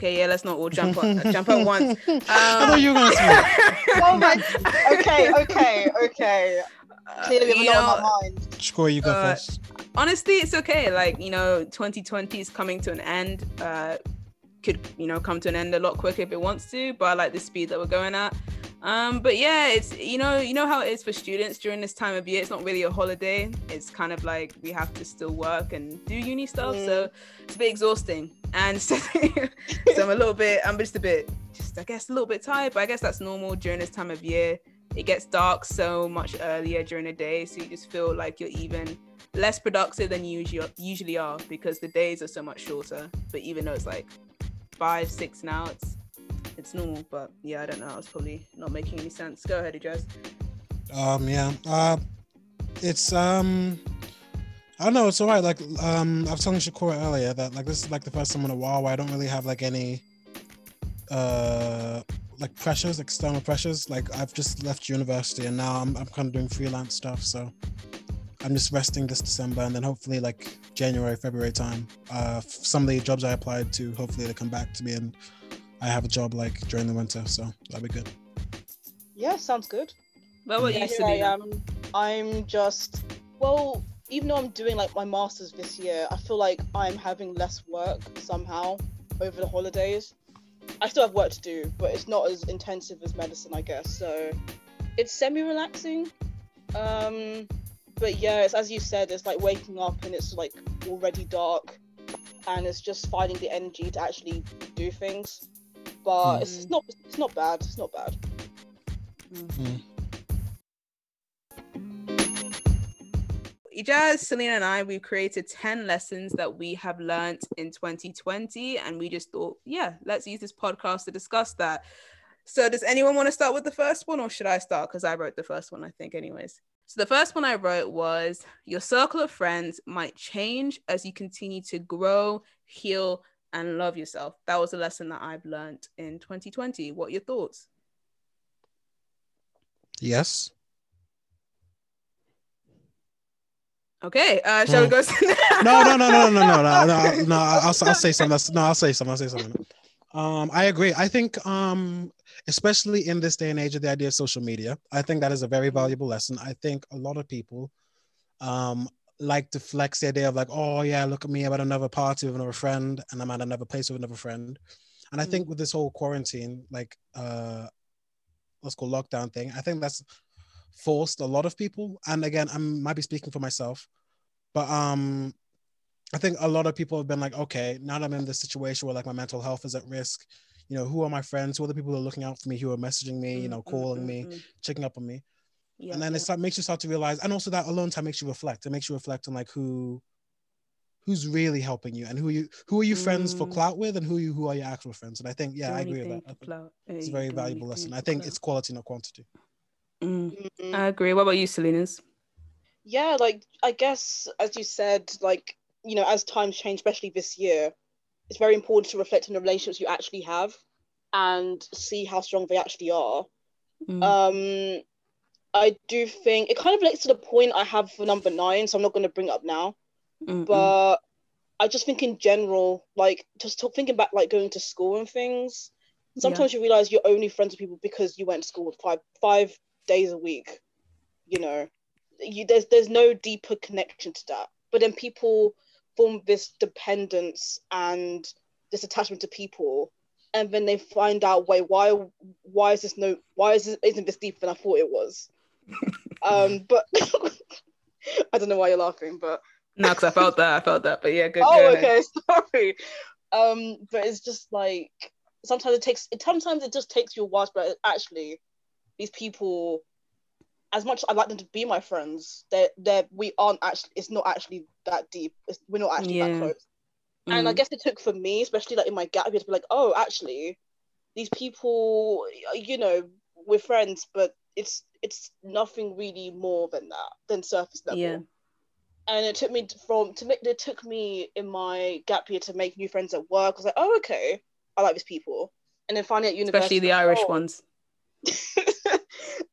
Okay, yeah, let's not all jump on, jump at once. Um, I thought you were gonna say. oh my. Okay, okay, okay. Clearly, we you have a lot on my mind. Score, you go Uh, first. honestly it's okay like you know 2020 is coming to an end uh could you know come to an end a lot quicker if it wants to but i like the speed that we're going at um but yeah it's you know you know how it is for students during this time of year. It's not really a holiday. It's kind of like we have to still work and do uni stuff. So it's a bit exhausting. And so, so i'm a little bit i'm just a bit just i guess a little bit tired but i guess that's normal during this time of year. It gets dark so much earlier during the day so you just feel like you're even less productive than you usually usually are because the days are so much shorter. But even though it's like five, six now, it's it's normal. But yeah, I don't know. I was probably not making any sense. Go ahead, Ijaz. Um, yeah. Uh, it's um, I don't know. It's alright. Like um, I was telling Shakura earlier that like this is like the first time in a while where I don't really have like any uh like pressures, external pressures. Like I've just left university and now I'm I'm kind of doing freelance stuff. So I'm just resting this December and then hopefully like January, February time. Uh, some of the jobs I applied to, hopefully they come back to me and I have a job like during the winter. So that'd be good. Yeah, sounds good. Well, what about Yeah, you, here I Selena? am. I'm just well, even though I'm doing like my masters this year, I feel like I'm having less work somehow over the holidays. I still have work to do, but it's not as intensive as medicine, I guess. So it's semi-relaxing. Um, but yeah, it's as you said, it's like waking up and it's like already dark, and it's just finding the energy to actually do things. But hmm. it's, it's not it's not bad. It's not bad. Mm-hmm. Ijaz, Selena, and I, we've created 10 lessons that we have learnt in 2020. And we just thought, yeah, let's use this podcast to discuss that. So, does anyone want to start with the first one, or should I start? Because I wrote the first one, I think, anyways. So, the first one I wrote was Your circle of friends might change as you continue to grow, heal, and love yourself. That was a lesson that I've learned in 2020. What are your thoughts? Yes. Okay, uh, shall we Mm. go? no, no, no, no, no, no, no, no, no. I'll, I'll say something. That's- No, I'll say something. I'll say something. Um, I agree. I think, um, especially in this day and age of the idea of social media, I think that is a very valuable lesson. I think a lot of people, um, like to flex the idea of like, oh yeah, look at me, I'm at another party with another friend, and I'm at another place with another friend. And I think with this whole quarantine, like, uh, let's call lockdown thing, I think that's forced a lot of people. And again, I might be speaking for myself, but um, I think a lot of people have been like, okay, now that I'm in this situation where like my mental health is at risk, you know, who are my friends? Who are the people who are looking out for me? Who are messaging me? You know, calling me, Mm, mm, mm. checking up on me, Yeah, and then yeah. it start, makes you start to realize, and also that alone time makes you reflect. It makes you reflect on like who, who's really helping you, and who you who are you friends for Mm. clout with, and who you who are your actual friends. And I think, yeah, Do I agree with that. I clout. It's a very valuable lesson. I think clout. it's quality, not quantity. Mm, Mm. I agree. What about you, Selena's? yeah like i guess as you said like you know as times change especially this year it's very important to reflect on the relationships you actually have and see how strong they actually are Mm. um i do think it kind of relates to the point i have for number nine so i'm not going to bring it up now. Mm, mm. but i just think in general like just talk, thinking back like going to school and things sometimes you realize you're only friends with people because you went to school five five days a week you know? You there's there's no deeper connection to that. But then people form this dependence and this attachment to people and then they find out wait why why is this no why is this isn't this deeper than i thought it was um but i don't know why you're laughing but no, because I felt that. I felt that. But yeah, good. oh okay sorry um but it's just like sometimes it takes it sometimes it just takes you a while but actually these people as much as I'd like them to be my friends, they're, they're we aren't actually. It's not actually that deep. It's, we're not actually Yeah. that close. And I Mm. guess it took for me, especially like in my gap year, to be like, oh, actually, these people, you know, we're friends, but it's it's nothing really more than that than surface level. Yeah. And it took me to- from to make it took me in my gap year to make new friends at work. I was like, oh, okay, I like these people. And then finally at university, Especially the Irish oh. ones.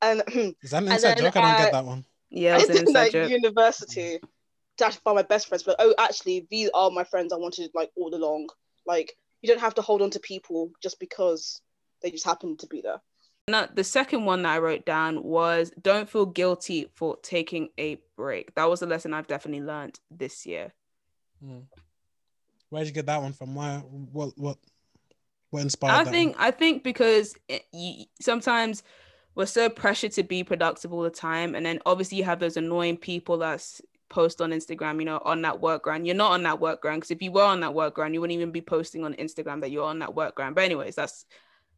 and Is that an inside then, joke? I don't uh, get that one. Yeah, it was an in inside like joke. university to actually find my best friends. But oh, actually, these are my friends I wanted like all along. Like you don't have to hold on to people just because they just happen to be there. Now, the second one that I wrote down was don't feel guilty for taking a break. That was a lesson I've definitely learned this year. Hmm. Where'd you get that one from? Why? What? What? What inspired? I think. One? I think because it, you, sometimes we're so pressured to be productive all the time, and then obviously you have those annoying people that post on Instagram, you know, on that work ground. You're not on that work ground because if you were on that work ground, you wouldn't even be posting on Instagram that you're on that work ground. But anyways, that's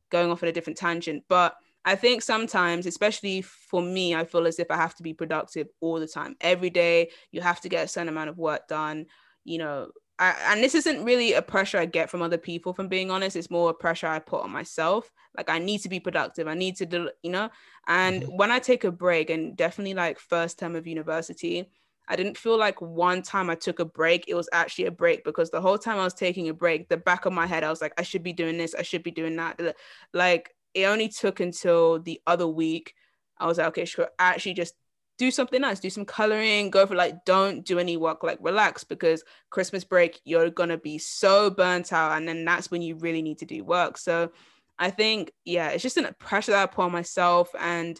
going off on a different tangent. But I think sometimes, especially for me, I feel as if I have to be productive all the time. Every day, you have to get a certain amount of work done. You know, I, and this isn't really a pressure I get from other people, from being honest. It's more a pressure I put on myself. Like I need to be productive. I need to do, you know. And mm-hmm. when I take a break, and definitely like first term of university, I didn't feel like one time I took a break, it was actually a break because the whole time I was taking a break, the back of my head, I was like, I should be doing this, I should be doing that. Like it only took until the other week. I was like, okay, sure, actually just do something nice, do some coloring, go for like, don't do any work, like relax because Christmas break, you're gonna be so burnt out. And then that's when you really need to do work. So I think, yeah, it's just a pressure that I put on myself. And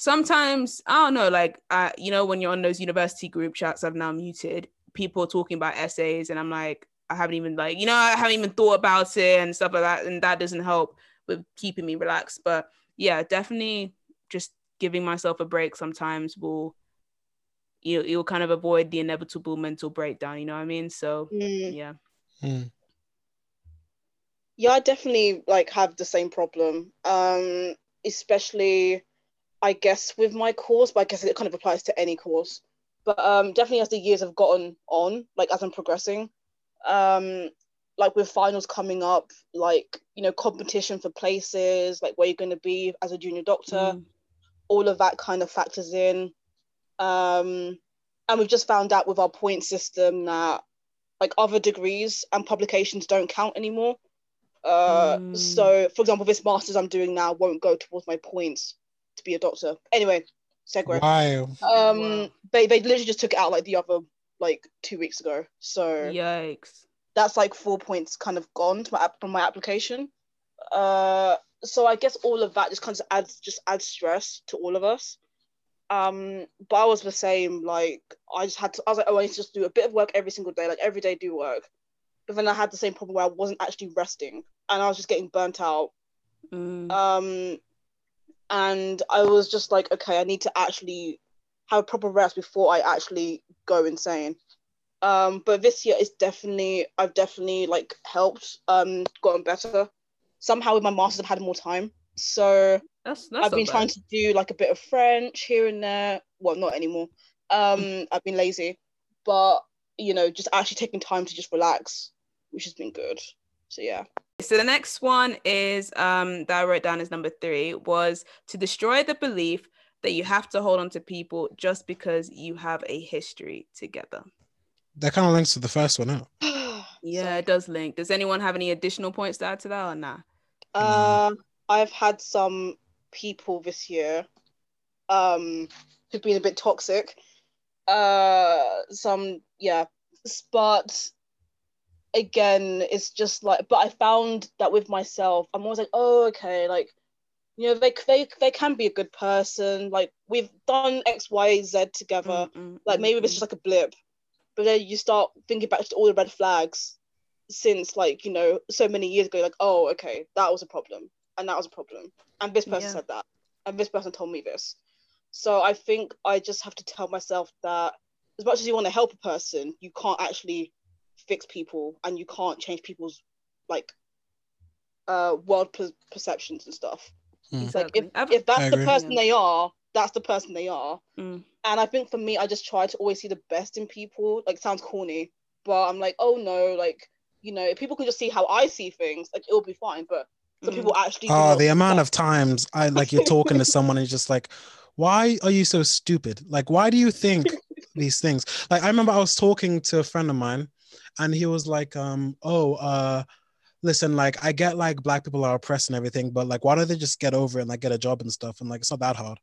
sometimes, I don't know, like, uh, you know, when you're on those university group chats I've now muted, people talking about essays, and I'm like, I haven't even like, you know, I haven't even thought about it and stuff like that. And that doesn't help with keeping me relaxed. But yeah, definitely just giving myself a break sometimes will you know, you'll kind of avoid the inevitable mental breakdown you know what i mean so mm. yeah mm. yeah i definitely like have the same problem um especially i guess with my course but i guess it kind of applies to any course but um definitely as the years have gotten on like as i'm progressing um like with finals coming up like you know competition for places like where you're going to be as a junior doctor mm all of that kind of factors in. Um, and we've just found out with our point system that like other degrees and publications don't count anymore. Uh, mm. So, for example, this master's I'm doing now won't go towards my points to be a doctor. Anyway, segue. Wow. Um, wow. they they literally just took it out like the other like two weeks ago. So yikes. That's like four points kind of gone to my from my application. Uh, so I guess all of that just kind of adds just adds stress to all of us. Um, but I was the same. Like I just had to. I was like, oh, I need to just do a bit of work every single day. Like every day, do work. But then I had the same problem where I wasn't actually resting, and I was just getting burnt out. Mm. Um, and I was just like, okay, I need to actually have a proper rest before I actually go insane. Um, but this year is definitely I've definitely like helped, um, gotten better somehow with my masters I've had more time. So that's, that's I've been bad. trying to do like a bit of French here and there. Well, not anymore. Um, mm. I've been lazy, but you know, just actually taking time to just relax, which has been good. So yeah. So the next one is um that I wrote down as number three was to destroy the belief that you have to hold on to people just because you have a history together. That kind of links to the first one, huh? yeah, it does link. Does anyone have any additional points to add to that or not? Nah? Uh, I've had some people this year um, who've been a bit toxic. Uh, some, yeah, but again, it's just like, but I found that with myself, I'm always like, oh, okay, like, you know, they, they, they can be a good person. Like, we've done X, Y, Z together. Mm-hmm. Like, mm, maybe it's mm. just like a blip. But then you start thinking back to all the red flags since like you know so many years ago like oh okay that was a problem and that was a problem and this person yeah. said that and this person told me this so i think i just have to tell myself that as much as you want to help a person you can't actually fix people and you can't change people's like uh world per- perceptions and stuff mm. exactly. like if, if that's the person they are that's the person they are mm. and i think for me i just try to always see the best in people like sounds corny but i'm like oh no like you know, if people can just see how I see things, like it'll be fine. But some mm. people actually. Oh, the amount of times I like you're talking to someone and just like, why are you so stupid? Like, why do you think these things? Like, I remember I was talking to a friend of mine, and he was like, um, oh, uh, listen, like I get like black people are oppressed and everything, but like, why don't they just get over it and like get a job and stuff? And like, it's not that hard.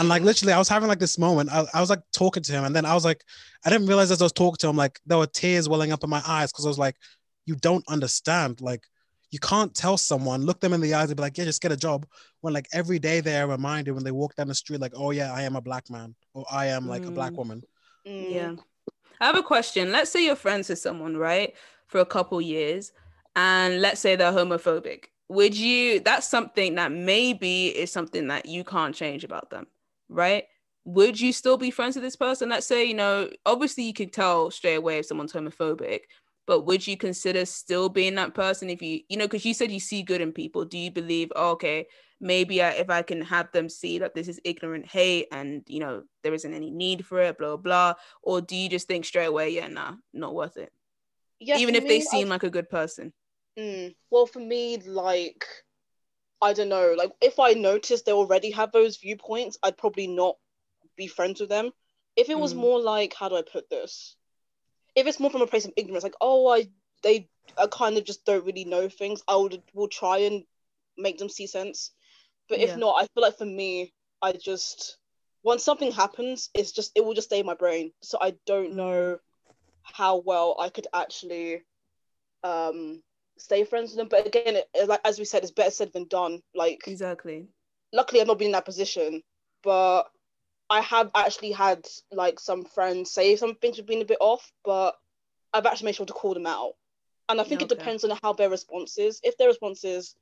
And like literally, I was having like this moment. I, I was like talking to him, and then I was like, I didn't realize as I was talking to him, like there were tears welling up in my eyes because I was like, you don't understand. Like you can't tell someone, look them in the eyes and be like, yeah, just get a job. When like every day they are reminded when they walk down the street, like, oh yeah, I am a black man or I am like mm. a black mm. woman. Mm. Yeah. I have a question. Let's say you're friends with someone, right? For a couple years, and let's say they're homophobic. Would you that's something that maybe is something that you can't change about them, right? Would you still be friends with this person? Let's say, you know, obviously you can tell straight away if someone's homophobic, but would you consider still being that person if you you know because you said you see good in people do you believe oh, okay maybe I, if i can have them see that this is ignorant hate and you know there isn't any need for it blah blah or do you just think straight away yeah nah not worth it yeah even if me, they seem I've... like a good person mm, well for me like i don't know like if i noticed they already have those viewpoints i'd probably not be friends with them if it was mm. more like how do i put this if it's more from a place of ignorance, like oh I they I kind of just don't really know things, I would will try and make them see sense. But if yeah. not, I feel like for me, I just once something happens, it's just it will just stay in my brain. So I don't know mm. how well I could actually um stay friends with them. But again, it, like as we said, it's better said than done. Like exactly. Luckily, I've not been in that position, but I have actually had like some friends say some things have been a bit off, but I've actually made sure to call them out. And I think okay. it depends on how their response is. If their response is,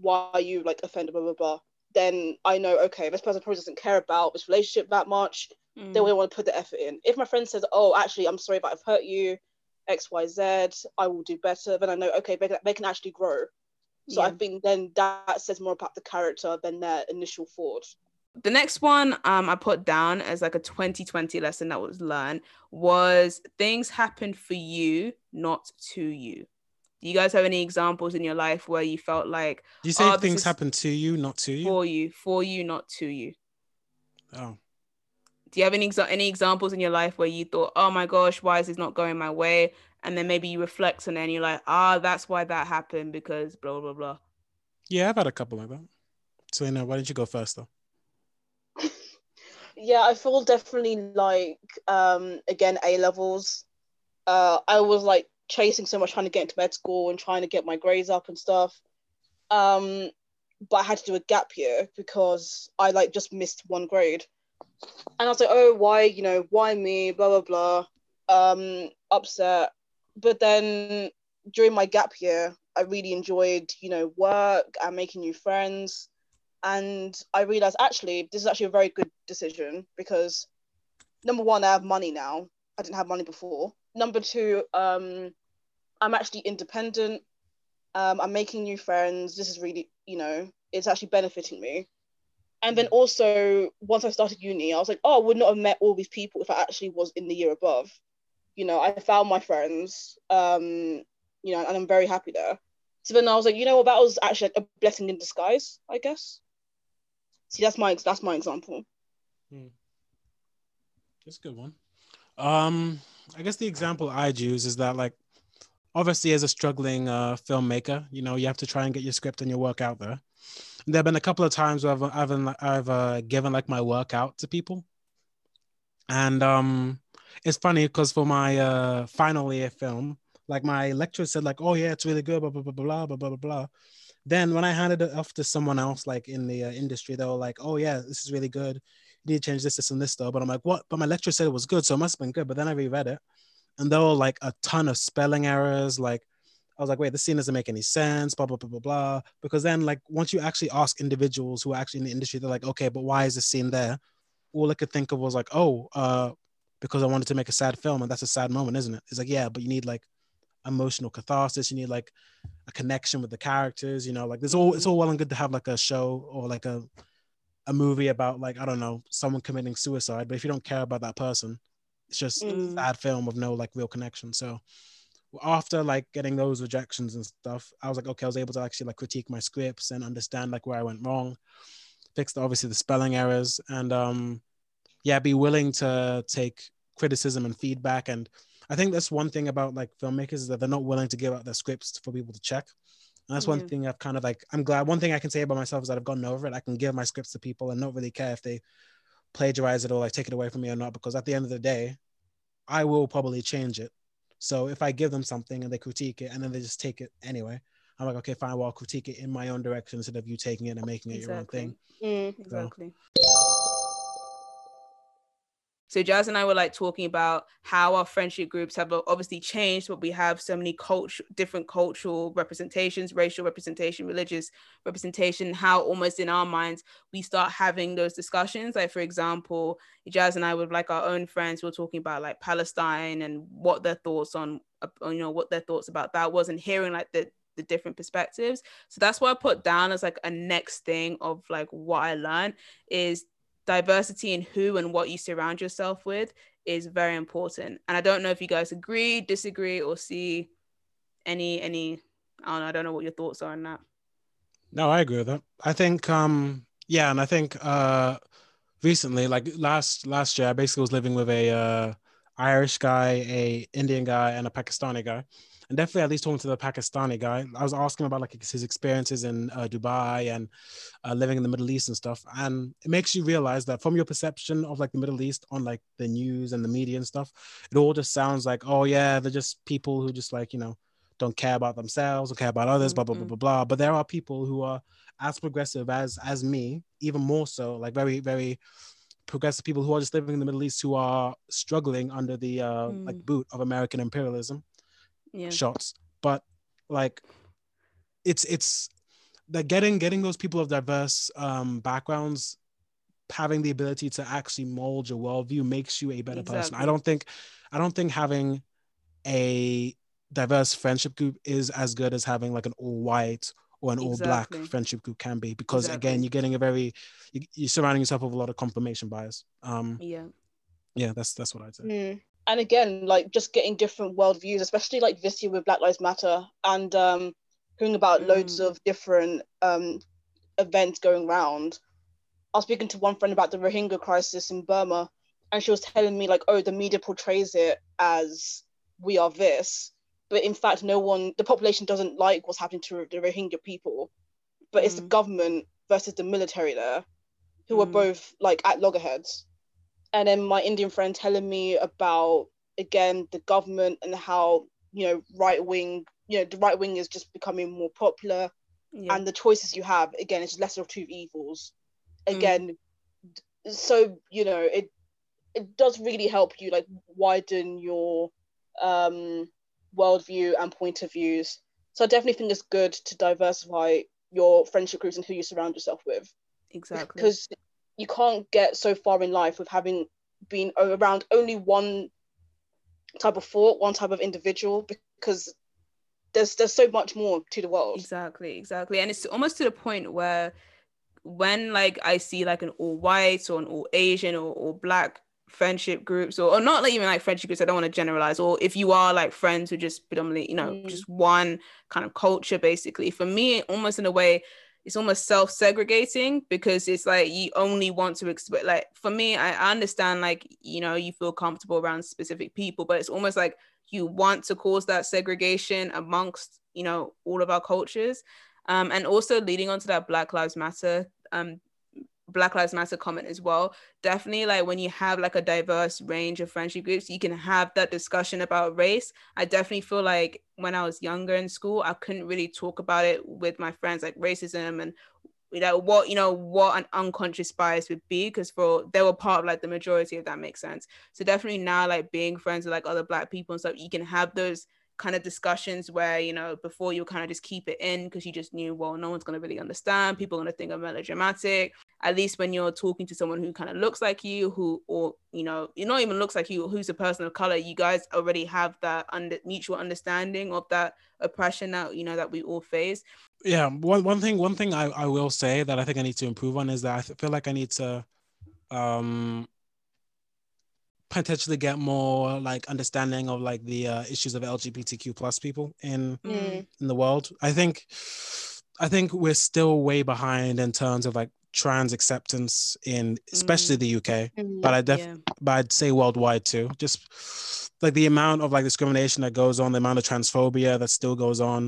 why are you like offended, blah, blah, blah, then I know, okay, this person probably doesn't care about this relationship that much. Mm. They won't want to put the effort in. If my friend says, oh, actually, I'm sorry, but I've hurt you, X, Y, Z, I will do better, then I know, okay, they, they can actually grow. So yeah. I think then that says more about the character than their initial thought the next one um, I put down as like a 2020 lesson that was learned was things happen for you, not to you. Do you guys have any examples in your life where you felt like Do you say oh, things happen to you, not to you? For you, for you, not to you. Oh. Do you have any exa- any examples in your life where you thought, oh my gosh, why is this not going my way? And then maybe you reflect on it and then you're like, ah, that's why that happened because blah blah blah. Yeah, I've had a couple like that. Selena, why don't you go first though? yeah, I feel definitely like um again A levels. Uh, I was like chasing so much trying to get into med school and trying to get my grades up and stuff. Um, but I had to do a gap year because I like just missed one grade. And I was like, oh, why, you know, why me? Blah blah blah. Um, upset. But then during my gap year, I really enjoyed, you know, work and making new friends and I realized actually this is actually a very good decision because number one, I have money now. I didn't have money before. Number two, um, I'm actually independent. Um, I'm making new friends. This is really, you know, it's actually benefiting me. And then also, once I started uni, I was like, oh, I would not have met all these people if I actually was in the year above. You know, I found my friends, um, you know, and I'm very happy there. So then I was like, you know what, that was actually like a blessing in disguise, I guess. See, that's my that's my example. Hmm. That's a good one. Um, I guess the example I'd use is that like obviously as a struggling uh, filmmaker, you know, you have to try and get your script and your work out there. And there have been a couple of times where I've I've, I've uh, given like my work out to people, and um, it's funny because for my uh, final year film, like my lecturer said, like, oh yeah, it's really good, blah blah blah blah blah blah blah. blah. Then when I handed it off to someone else, like in the uh, industry, they were like, oh yeah, this is really good. Need to change this, this, and this though." But I'm like, "What?" But my lecturer said it was good, so it must have been good. But then I reread it, and there were like a ton of spelling errors. Like I was like, "Wait, this scene doesn't make any sense." Blah blah blah blah blah. Because then, like, once you actually ask individuals who are actually in the industry, they're like, "Okay, but why is this scene there?" All I could think of was like, "Oh, uh, because I wanted to make a sad film, and that's a sad moment, isn't it?" It's like, yeah, but you need like emotional catharsis. You need like a connection with the characters. You know, like there's all it's all well and good to have like a show or like a a movie about like I don't know someone committing suicide, but if you don't care about that person, it's just mm. a sad film with no like real connection. So after like getting those rejections and stuff, I was like, okay, I was able to actually like critique my scripts and understand like where I went wrong, fixed obviously the spelling errors, and um, yeah, be willing to take criticism and feedback and I think that's one thing about like filmmakers is that they're not willing to give out their scripts for people to check. And that's yeah. one thing I've kind of like, I'm glad. One thing I can say about myself is that I've gotten over it. I can give my scripts to people and not really care if they plagiarize it or like take it away from me or not, because at the end of the day, I will probably change it. So if I give them something and they critique it and then they just take it anyway, I'm like, okay, fine, well, I'll critique it in my own direction instead of you taking it and making it Exactly. your own thing. Mm. Exactly. So Jazz and I were like talking about how our friendship groups have obviously changed, but we have so many culture, different cultural representations, racial representation, religious representation. How almost in our minds we start having those discussions. Like for example, Jazz and I with like our own friends we were talking about like Palestine and what their thoughts on, uh, you know, what their thoughts about that was, and hearing like the the different perspectives. So that's what I put down as like a next thing of like what I learned is diversity in who and what you surround yourself with is very important. And I don't know if you guys agree, disagree, or see any any. I don't know. I don't know what your thoughts are on that. No, I agree with that. I think, um, yeah, and I think uh, recently, like last last year, I basically was living with a uh, Irish guy, a Indian guy, and a Pakistani guy. And definitely, at least talking to the Pakistani guy, I was asking about like his experiences in uh, Dubai and uh, living in the Middle East and stuff. And it makes you realize that from your perception of like the Middle East on like the news and the media and stuff, it all just sounds like, oh yeah, they're just people who just like you know don't care about themselves or care about others, blah blah blah Mhm. blah blah. But there are people who are as progressive as as me, even more so, like very very progressive people who are just living in the Middle East who are struggling under the uh, like Mm. boot of American imperialism Yeah. shots. But like, it's it's that getting getting those people of diverse um, backgrounds having the ability to actually mold your worldview makes you a better person. I don't think I don't think having a diverse friendship group is as good as having like an all white or an all black friendship group can be because Exactly. again you're getting a very you, you're surrounding yourself with a lot of confirmation bias. Um Yeah. yeah, that's that's what I'd say. Mm. And again, like just getting different worldviews, especially like this year with Black Lives Matter and um, hearing about loads Mm. of different um, events going around. I was speaking to one friend about the Rohingya crisis in Burma, and she was telling me like, oh, the media portrays it as we are this, but in fact, no one, the population doesn't like what's happening to the Rohingya people, but it's the Mm. government versus the military there, who are Mm. both like at loggerheads and then my Indian friend telling me about again the government and how you know right wing you know the right wing is just becoming more popular Yeah. and the choices you have again it's lesser of two evils Mm. again d- so you know it it does really help you like widen your um worldview and point of views so I definitely think it's good to diversify your friendship groups and who you surround yourself with exactly. because you can't get so far in life with having been around only one type of thought, one type of individual, because there's there's so much more to the world. Exactly, exactly. And it's almost to the point where when like I see like an all white or an all Asian or, or black friendship groups or, or not like even like friendship groups, I don't want to generalize, or if you are like friends who just predominantly, you know, Mm. just one kind of culture basically. For me, almost in a way, it's almost self-segregating because it's like you only want to expect like for me I, I understand like you know you feel comfortable around specific people but it's almost like you want to cause that segregation amongst you know all of our cultures. Um, and also leading on to that black lives matter um, black lives matter comment as well. Definitely like when you have like a diverse range of friendship groups you can have that discussion about race. I definitely feel like when i was younger in school i couldn't really talk about it with my friends like racism and know what you know what an unconscious bias would be because for they were part of like the majority if that makes sense. So definitely now like being friends with like other black people and stuff you can have those kind of discussions where you know before you kind of just keep it in because you just knew well no one's going to really understand people are going to think i'm melodramatic. At least when you're talking to someone who kind of looks like you who or you know you not even looks like you who's a person of color you guys already have that under mutual understanding of that oppression that you know that we all face. Yeah one, one thing one thing I, I will say that i think i need to improve on is that i feel like i need to um potentially get more like understanding of like the uh, issues of lgbtq plus people in Mm. in the world i think i think we're still way behind in terms of like trans acceptance in especially the uk Mm. but i def yeah but I'd say worldwide too. Just like the amount of like discrimination that goes on, the amount of transphobia that still goes on.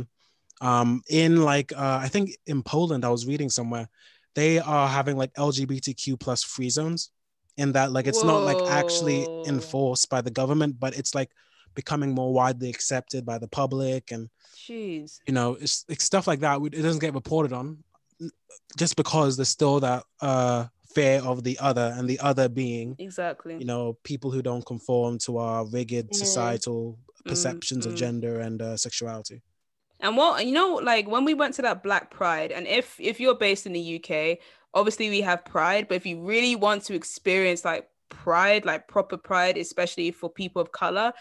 Um, in like uh, I think in Poland, I was reading somewhere, they are having like LGBTQ plus free zones. In that, like it's not like actually enforced by the government, but it's like becoming more widely accepted by the public and Jeez. you know it's, it's stuff like that it doesn't get reported on just because there's still that uh fear of the other and the other being Exactly. you know people who don't conform to our rigid Mhm. societal perceptions of mm. gender and uh, sexuality And what you know, like when we went to that Black Pride, and if if you're based in the UK, obviously we have Pride, but if you really want to experience like Pride, like proper Pride, especially for people of color,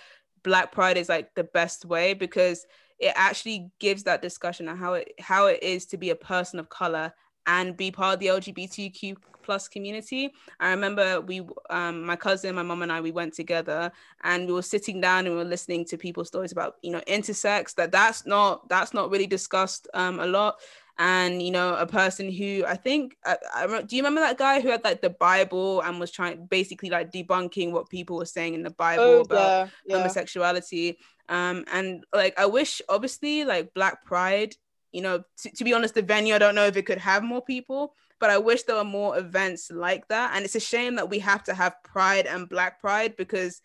Black Pride is like the best way because it actually gives that discussion on how it how it is to be a person of color and be part of the LGBTQ plus community. I remember we, um, my cousin, my mom, and I, we went together, and we were sitting down and we were listening to people's stories about, you know, intersex. That that's not that's not really discussed um, a lot. And you know, a person who I think, I, I do you remember that guy who had like the Bible and was trying basically like debunking what people were saying in the Bible Oh about yeah. homosexuality? Um and like i wish obviously like black pride you know t- to be honest the venue i don't know if it could have more people but i wish there were more events like that. And it's a shame that we have to have pride and black pride because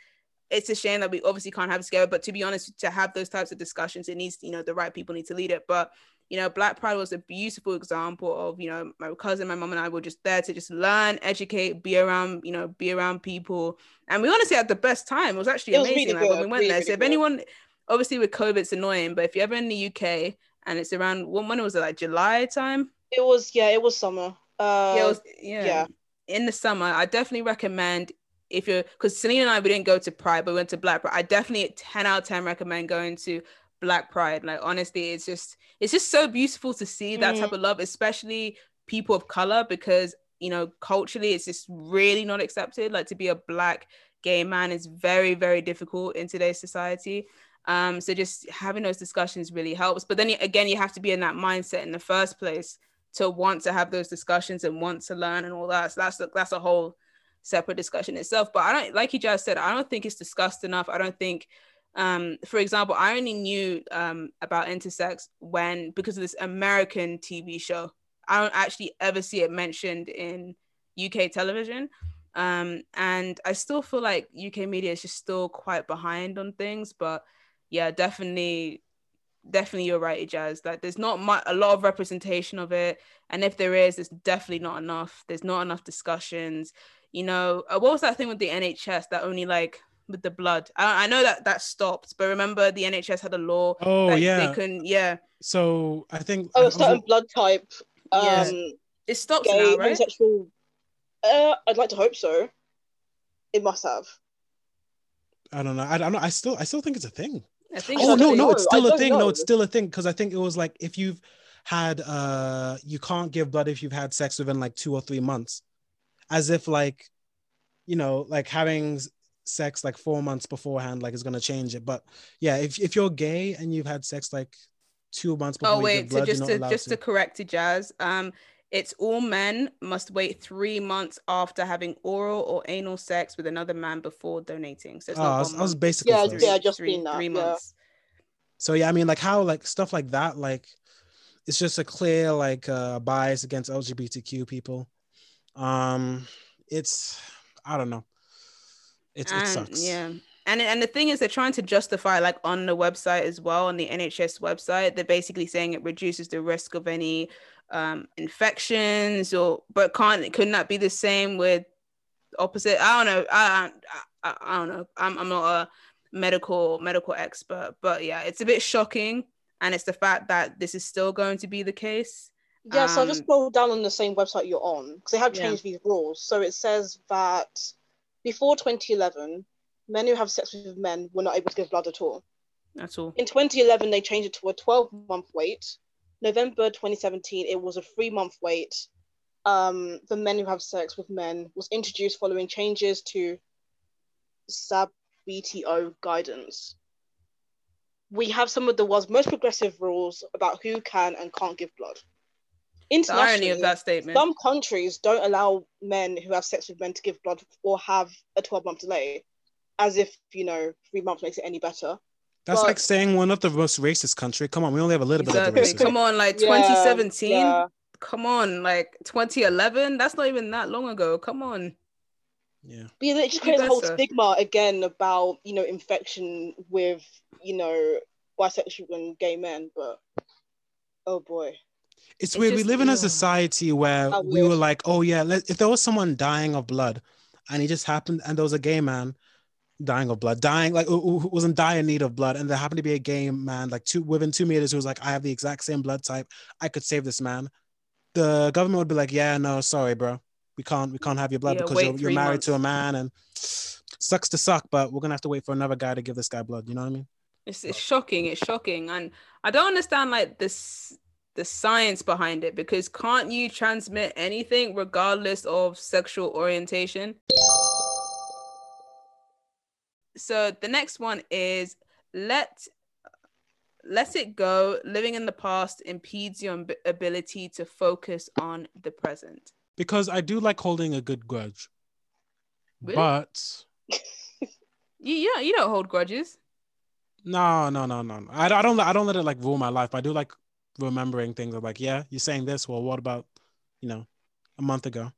it's a shame that we obviously can't have it together but to be honest to have those types of discussions it needs you know the right people need to lead it. But you know black pride was a beautiful example of you know my cousin my mom and i were just there to just learn educate be around you know be around people. And we honestly had the best time. It was actually It was amazing really like when we went really, there. really so if anyone obviously with covid it's annoying but if you're ever in the uk and it's around when, when was it like july time? It was yeah, it was summer. Uh, yeah, it was, yeah. yeah. in the summer i definitely recommend if you're because Selena and I we didn't go to Pride, but we went to Black Pride. I definitely 10 out of 10 recommend going to Black Pride. Like honestly, it's just it's just so beautiful to see that Mhm. type of love, especially people of color, because you know, culturally it's just really not accepted. Like to be a black gay man is very, very difficult in today's society. Um, so just having those discussions really helps. But then again, you have to be in that mindset in the first place to want to have those discussions and want to learn and all that. So that's that's a whole separate discussion itself. But I don't like you just said, I don't think it's discussed enough. I don't think um for example i only knew um about intersex when because of this american tv show. I don't actually ever see it mentioned in uk television. Um and i still feel like uk media is just still quite behind on things but yeah definitely definitely you're right jazz that there's not much a lot of representation of it. And if there is it's definitely not enough. There's not enough discussions. You know uh, what was that thing with the nhs that only like with the blood i, I know that that stopped but remember the nhs had a law oh that yeah they couldn't yeah so i think oh, I a was- certain blood type. Um, Yeah. it stops gay, now right homosexual. Uh, I'd like to hope so. It must have. i don't know i don't know i still i still think it's a thing i think oh it's no no it's still a don't thing no it's still a thing because i think it was like if you've had uh you can't give blood if you've had sex within like two or three months as if like you know like having s- sex like four months beforehand like is going to change it but yeah if, if you're gay and you've had sex like two months before Oh wait, give so just to just to. to correct you, Jazz. Um, it's all men must wait three months after having oral or anal sex with another man before donating. So it's Oh, not I was, I was basically Yeah, close. yeah, just three, seen that, three yeah. months. So yeah, I mean, like how like stuff like that, like it's just a clear like uh, bias against LGBTQ people. Um, it's I don't know. It's it and sucks. yeah and and the thing is they're trying to justify like on the website as well on the nhs website they're basically saying it reduces the risk of any um infections or but can't couldn't that be the same with opposite i don't know i i, I don't know I'm, I'm not a medical medical expert but yeah it's a bit shocking and it's the fact that this is still going to be the case Yeah, so I just Um, scrolled down on the same website you're on because they have Yeah. changed these rules. So it says that before 2011, men who have sex with men were not able to give blood at all. that's all In 2011, they changed it to a 12 month wait. November 2017, it was a three month wait. Um, for men who have sex with men was introduced following changes to SAB BTO guidance. We have some of the world's most progressive rules about who can and can't give blood. The irony Internationally, of that statement some countries don't allow men who have sex with men to give blood or have a 12 month delay, as if, you know, three months makes it any better. That's But- like saying one of the most racist country. Come on, we only have a little bit of exactly. the racism. come on like 2017 yeah. come on like 2011 that's not even that long ago come on Yeah. But yeah, it just You creates a whole stigma again about you know infection with you know bisexual and gay men. But oh boy, It's It's weird. we live in a society where we were like, oh yeah, let, if there was someone dying of blood, and it just happened, and there was a gay man dying of blood, dying like who, was in dire need of blood, and there happened to be a gay man like two within two meters who was like, I have the exact same blood type, I could save this man. The government would be like, yeah, no, sorry, bro, we can't, we can't have your blood Yeah, because you're, you're married to a man, and sucks to suck, but we're gonna have to wait for another guy to give this guy blood. You know what I mean? It's, it's shocking. It's shocking, and I don't understand like this the science behind it because can't you transmit anything regardless of sexual orientation? So the next one is let let it go. Living in the past impedes your ability to focus on the present. Because I do like holding a good grudge, Really? but You you don't, you don't hold grudges. No, no, no, no. I, I don't. I don't let it like rule my life. I do like remembering things. Of like, yeah, you're saying this. Well, what about, you know, a month ago?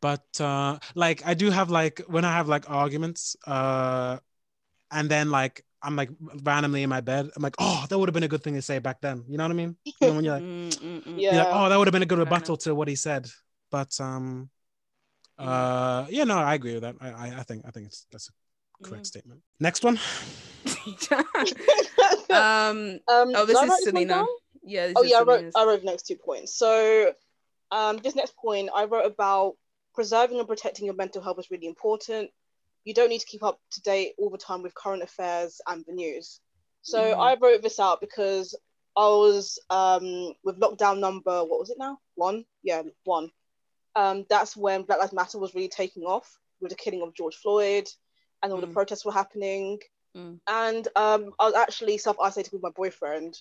But uh like, I do have like when I have like arguments, uh, and then like I'm like randomly in my bed. I'm like, oh, that would have been a good thing to say back then. You know what I mean? You know, when you're like, Mm, mm, mm. Yeah. you're like, oh, that would have been a good rebuttal to what he said. But um, uh, yeah, no, I agree with that. I, I, I think, I think it's that's a correct statement. Next one. um. um, Oh, this is write one Selena. Yeah. Oh yeah, I wrote. I wrote the next two points. So um this next point I wrote about preserving and protecting your mental health is really important. You don't need to keep up to date all the time with current affairs and the news. So Mhm. I wrote this out because I was um with lockdown number what was it now? One? Yeah, one. Um that's when Black Lives Matter was really taking off with the killing of George Floyd and all the Mm. protests were happening. Mm. And um I was actually self-isolated with my boyfriend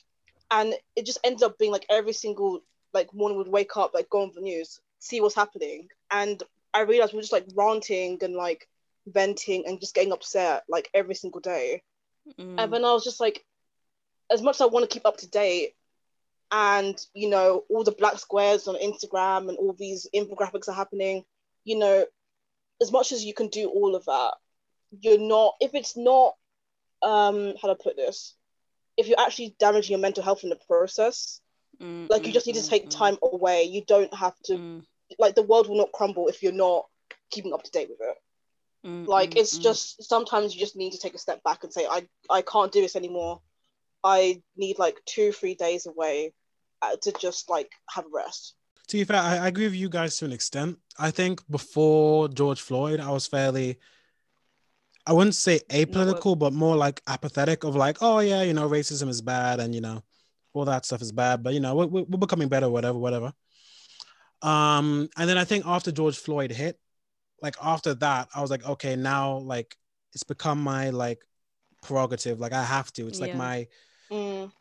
and it just ended up being like every single like morning would wake up like go on the news see what's happening. And i realized we are just like ranting and like venting and just getting upset like every single day. Mm. and then i was just like as much as i want to keep up to date and you know all the black squares on instagram and all these infographics are happening you know as much as you can do all of that you're not if it's not um how to put this if you're actually damaging your mental health in the process Mm, like you mm, just need to mm, take mm, time away. You don't have to mm, like the world will not crumble if you're not keeping up to date with it. Mm, like mm, it's mm. just sometimes you just need to take a step back and say i i can't do this anymore. I need like two three days away uh, to just like have a rest. To be fair, I, I agree with you guys to an extent. I think before George Floyd, I was fairly, I wouldn't say apolitical, but more like apathetic of like, oh yeah, you know, racism is bad and you know, all that stuff is bad, but you know, we're, we're becoming better, whatever, whatever. Um, and then I think after George Floyd hit, like after that, I was like, okay, now like it's become my like prerogative. Like I have to. It's like Yeah. my Mm,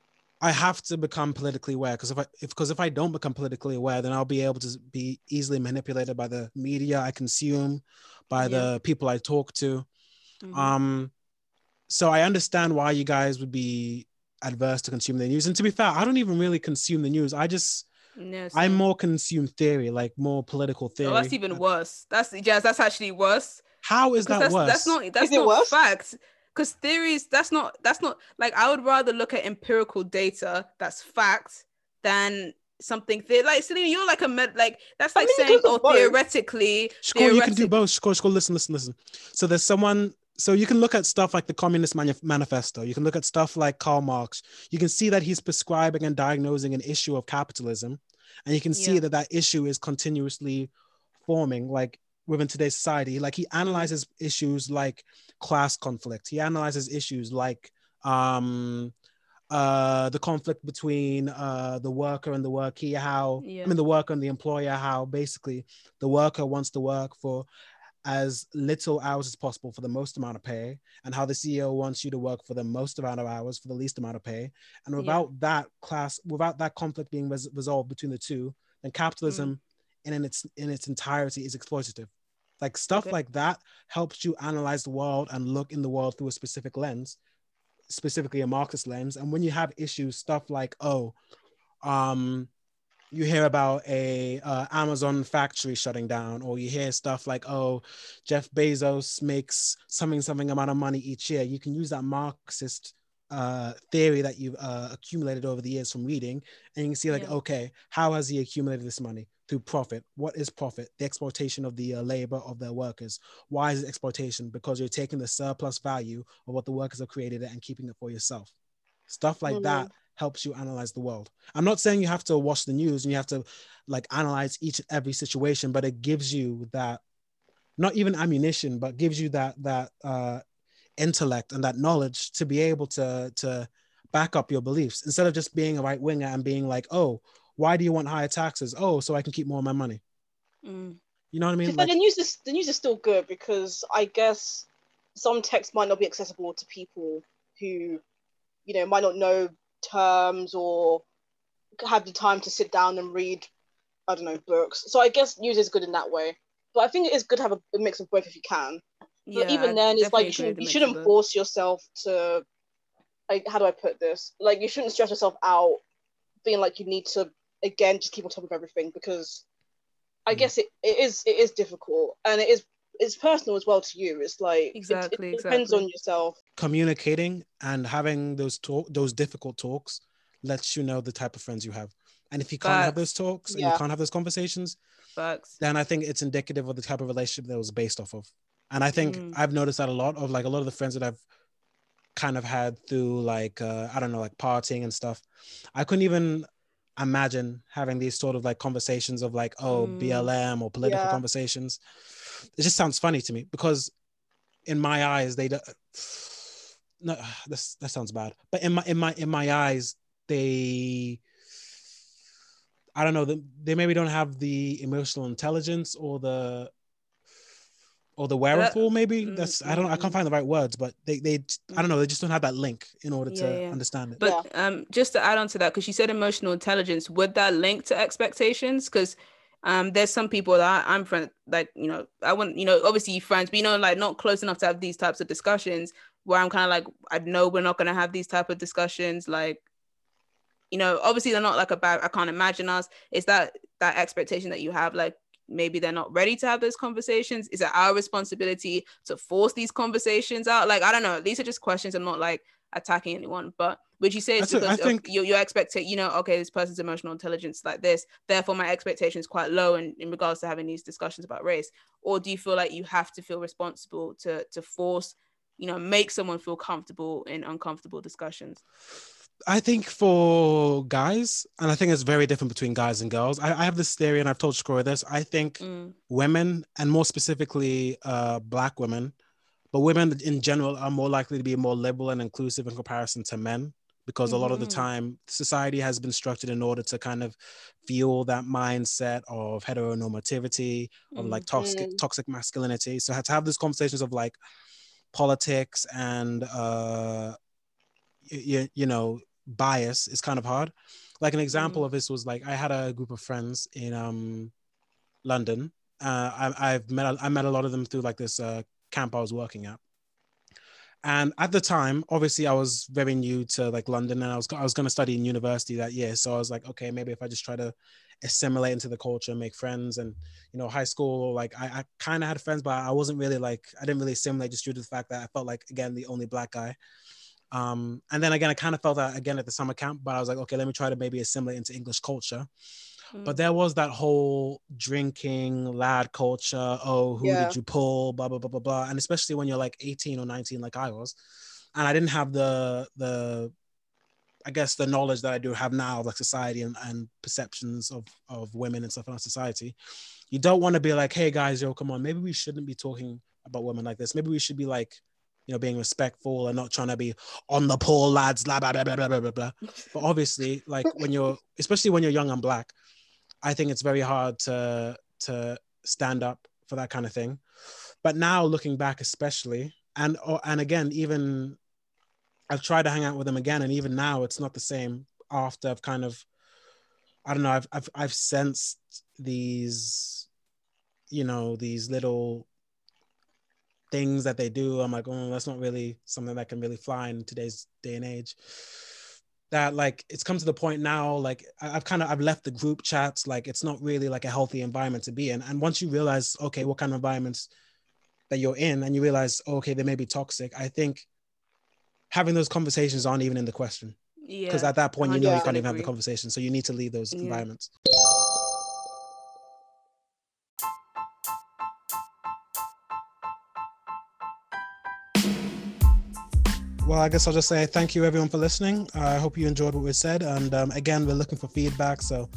I have to become politically aware because if I if because if I don't become politically aware, then I'll be able to be easily manipulated by the media I consume, by the people I talk to. Mhm. Um, so I understand why you guys would be adverse to consume the news. And to be fair, I don't even really consume the news. I just No, I same. more consume theory, like more political theory. Oh, that's even worse. That's Jazz. That's actually worse. How is that that's, worse? That's not. That's Is not worse? fact. Because theories. That's not. That's not. Like I would rather look at empirical data. That's fact than something. The- like Selena, you're like a med. Like that's I like mean, saying, can oh, both. theoretically. Score, you can do both. Score, score, listen, listen, listen. So there's someone, so you can look at stuff like the Communist Manu- Manifesto. You can look at stuff like Karl Marx. You can see that he's prescribing and diagnosing an issue of capitalism. And you can see Yeah. that that issue is continuously forming, like within today's society. Like he analyzes issues like class conflict. He analyzes issues like um, uh, the conflict between uh, the worker and the workee, how, Yeah. I mean, the worker and the employer, how basically the worker wants to work for as little hours as possible for the most amount of pay and how the ceo wants you to work for the most amount of hours for the least amount of pay and Yeah. without that class without that conflict being res- resolved between the two then capitalism in, in its in its entirety is exploitative like stuff Okay. like that helps you analyze the world and look in the world through a specific lens specifically a marxist lens and when you have issues stuff like oh um you hear about a uh, Amazon factory shutting down, or you hear stuff like, "Oh, Jeff Bezos makes something something amount of money each year." You can use that Marxist uh, theory that you've uh, accumulated over the years from reading, and you can see like, Yeah. okay, how has he accumulated this money through profit? What is profit? The exploitation of the uh, labor of their workers. Why is it exploitation? Because you're taking the surplus value of what the workers have created and keeping it for yourself. Stuff like Mhm. that helps you analyze the world. I'm not saying you have to watch the news and you have to like analyze each and every situation, but it gives you that not even ammunition, but gives you that that uh intellect and that knowledge to be able to to back up your beliefs instead of just being a right winger and being like, oh, why do you want higher taxes? Oh, so I can keep more of my money. Mm. You know what I mean? But Like, the news is the news is still good because I guess some text might not be accessible to people who, you know, might not know terms or have the time to sit down and read, I don't know, books. So I guess news is good in that way. But I think it is good to have a, a mix of both if you can. But Yeah, even then, it's like you shouldn't you shouldn't mix of both. force yourself to. Like, how do I put this? Like, you shouldn't stress yourself out, being like you need to again just keep on top of everything because I Mm. guess it, it is it is difficult and it is it's personal as well to you. It's like it- Exactly, it, depends exactly. on yourself. communicating and having those talk those difficult talks lets you know the type of friends you have. And if you can't have those talks and you can't have those conversations, Facts. then I think it's indicative of the type of relationship that it was based off of. And I think Mm. I've noticed that a lot of like a lot of the friends that I've kind of had through like uh, I don't know like partying and stuff. I couldn't even imagine having these sort of like conversations of like oh Mm. BLM or political Yeah. conversations. It just sounds funny to me because in my eyes they don't no this that sounds bad but in my in my in my eyes they I don't know they, they maybe don't have the emotional intelligence or the or the wherewithal maybe mm, that's I don't I can't mm, find the right words but they they I don't know they just don't have that link in order to Yeah, yeah. understand it But um, just to add on to that, because you said emotional intelligence, would that link to expectations? Because um, there's some people that I, I'm friends like you know I wouldn't you know obviously friends, but you know like not close enough to have these types of discussions where I'm kind of like I know we're not gonna have these type of discussions like you know obviously they're not like about I can't imagine us. It's that that expectation that you have like maybe they're not ready to have those conversations. Is it our responsibility to force these conversations out? Like I don't know. These are just questions. I'm not like attacking anyone, but would you say it's That's it. I because think- of your, your expectation, you know, okay, this person's emotional intelligence like this, therefore my expectation is quite low in, in regards to having these discussions about race? Or do you feel like you have to feel responsible to to force, you know, make someone feel comfortable in uncomfortable discussions? I think for guys, and I think it's very different between guys and girls. I, I have this theory, and I've told Shakura this. I think Mm, women, and more specifically, uh, black women, but women in general are more likely to be more liberal and inclusive in comparison to men, because a lot of the Mhm. time, society has been structured in order to kind of fuel that mindset of heteronormativity, of mm, like toxic Mm. toxic masculinity. So to have these conversations of like politics and uh, you, you know bias is kind of hard. Like an example Mm. of this was like I had a group of friends in um London. Uh, I, I've met I met a lot of them through like this uh, camp I was working at. And at the time, obviously, I was very new to like London, and I was I was going to study in university that year. So I was like, okay, maybe if I just try to assimilate into the culture, make friends, and you know, high school, like I, I kind of had friends, but I wasn't really like I didn't really assimilate just due to the fact that I felt like again the only black guy. Um, and then again, I kind of felt that again at the summer camp, but I was like, okay, let me try to maybe assimilate into English culture. But mm. there was that whole drinking lad culture. Oh, who Yeah. did you pull? Blah blah blah blah blah. And especially when you're like 18 or 19, like I was, and I didn't have the the, I guess the knowledge that I do have now of like society and, and perceptions of of women and stuff in our society. You don't want to be like, hey guys, yo, come on, maybe we shouldn't be talking about women like this. Maybe we should be like, you know, being respectful and not trying to be on the poor lads, blah blah blah blah blah blah. blah. But obviously, like when you're, especially when you're young and black, I think it's very hard to to stand up for that kind of thing. But now looking back, especially, and or, and again, even I've tried to hang out with them again, and even now it's not the same. After I've kind of, I don't know, I've I've I've sensed these, you know, these little things that they do. I'm like, oh, that's not really something that can really fly in today's day and age. That like it's come to the point now like i've kind of i've left the group chats like it's not really like a healthy environment to be in and once you realize okay what kind of environments that you're in and you realize oh, okay they may be toxic i think having those conversations aren't even in the question Yeah. because at that point you know you can't even have the conversation so you need to leave those Yeah. environments well i guess i'll just say thank you everyone for listening i hope you enjoyed what we said and um, again we're looking for feedback so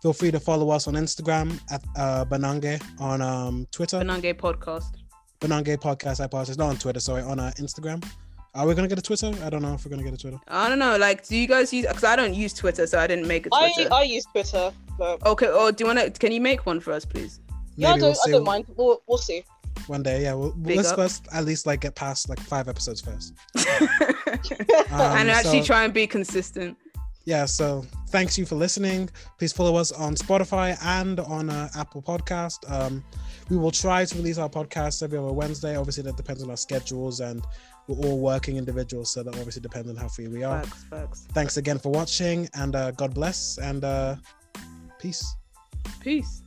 feel free to follow us on instagram at uh, banange on um, twitter Banange podcast. banange podcast i apologize not on twitter sorry on uh, instagram are we gonna get a twitter i don't know if we're gonna get a twitter I don't know. Like, do you guys use? Because I don't use Twitter, so I didn't make a I Twitter. I use Twitter, but okay. Or do you want to? Can you make one for us, please? yeah, I don't, we'll I don't mind. We'll, we'll see. One day. Yeah we'll, Big let's up. first at least like get past like five episodes first and actually so- try and be consistent. yeah so thanks you for listening. Please follow us on spotify and on uh, apple podcast. Um, we will try to release our podcast every other wednesday. Obviously that depends on our schedules and we're all working individuals so that obviously depends on how free we are. Thanks again for watching and uh, god bless and uh, peace. Peace.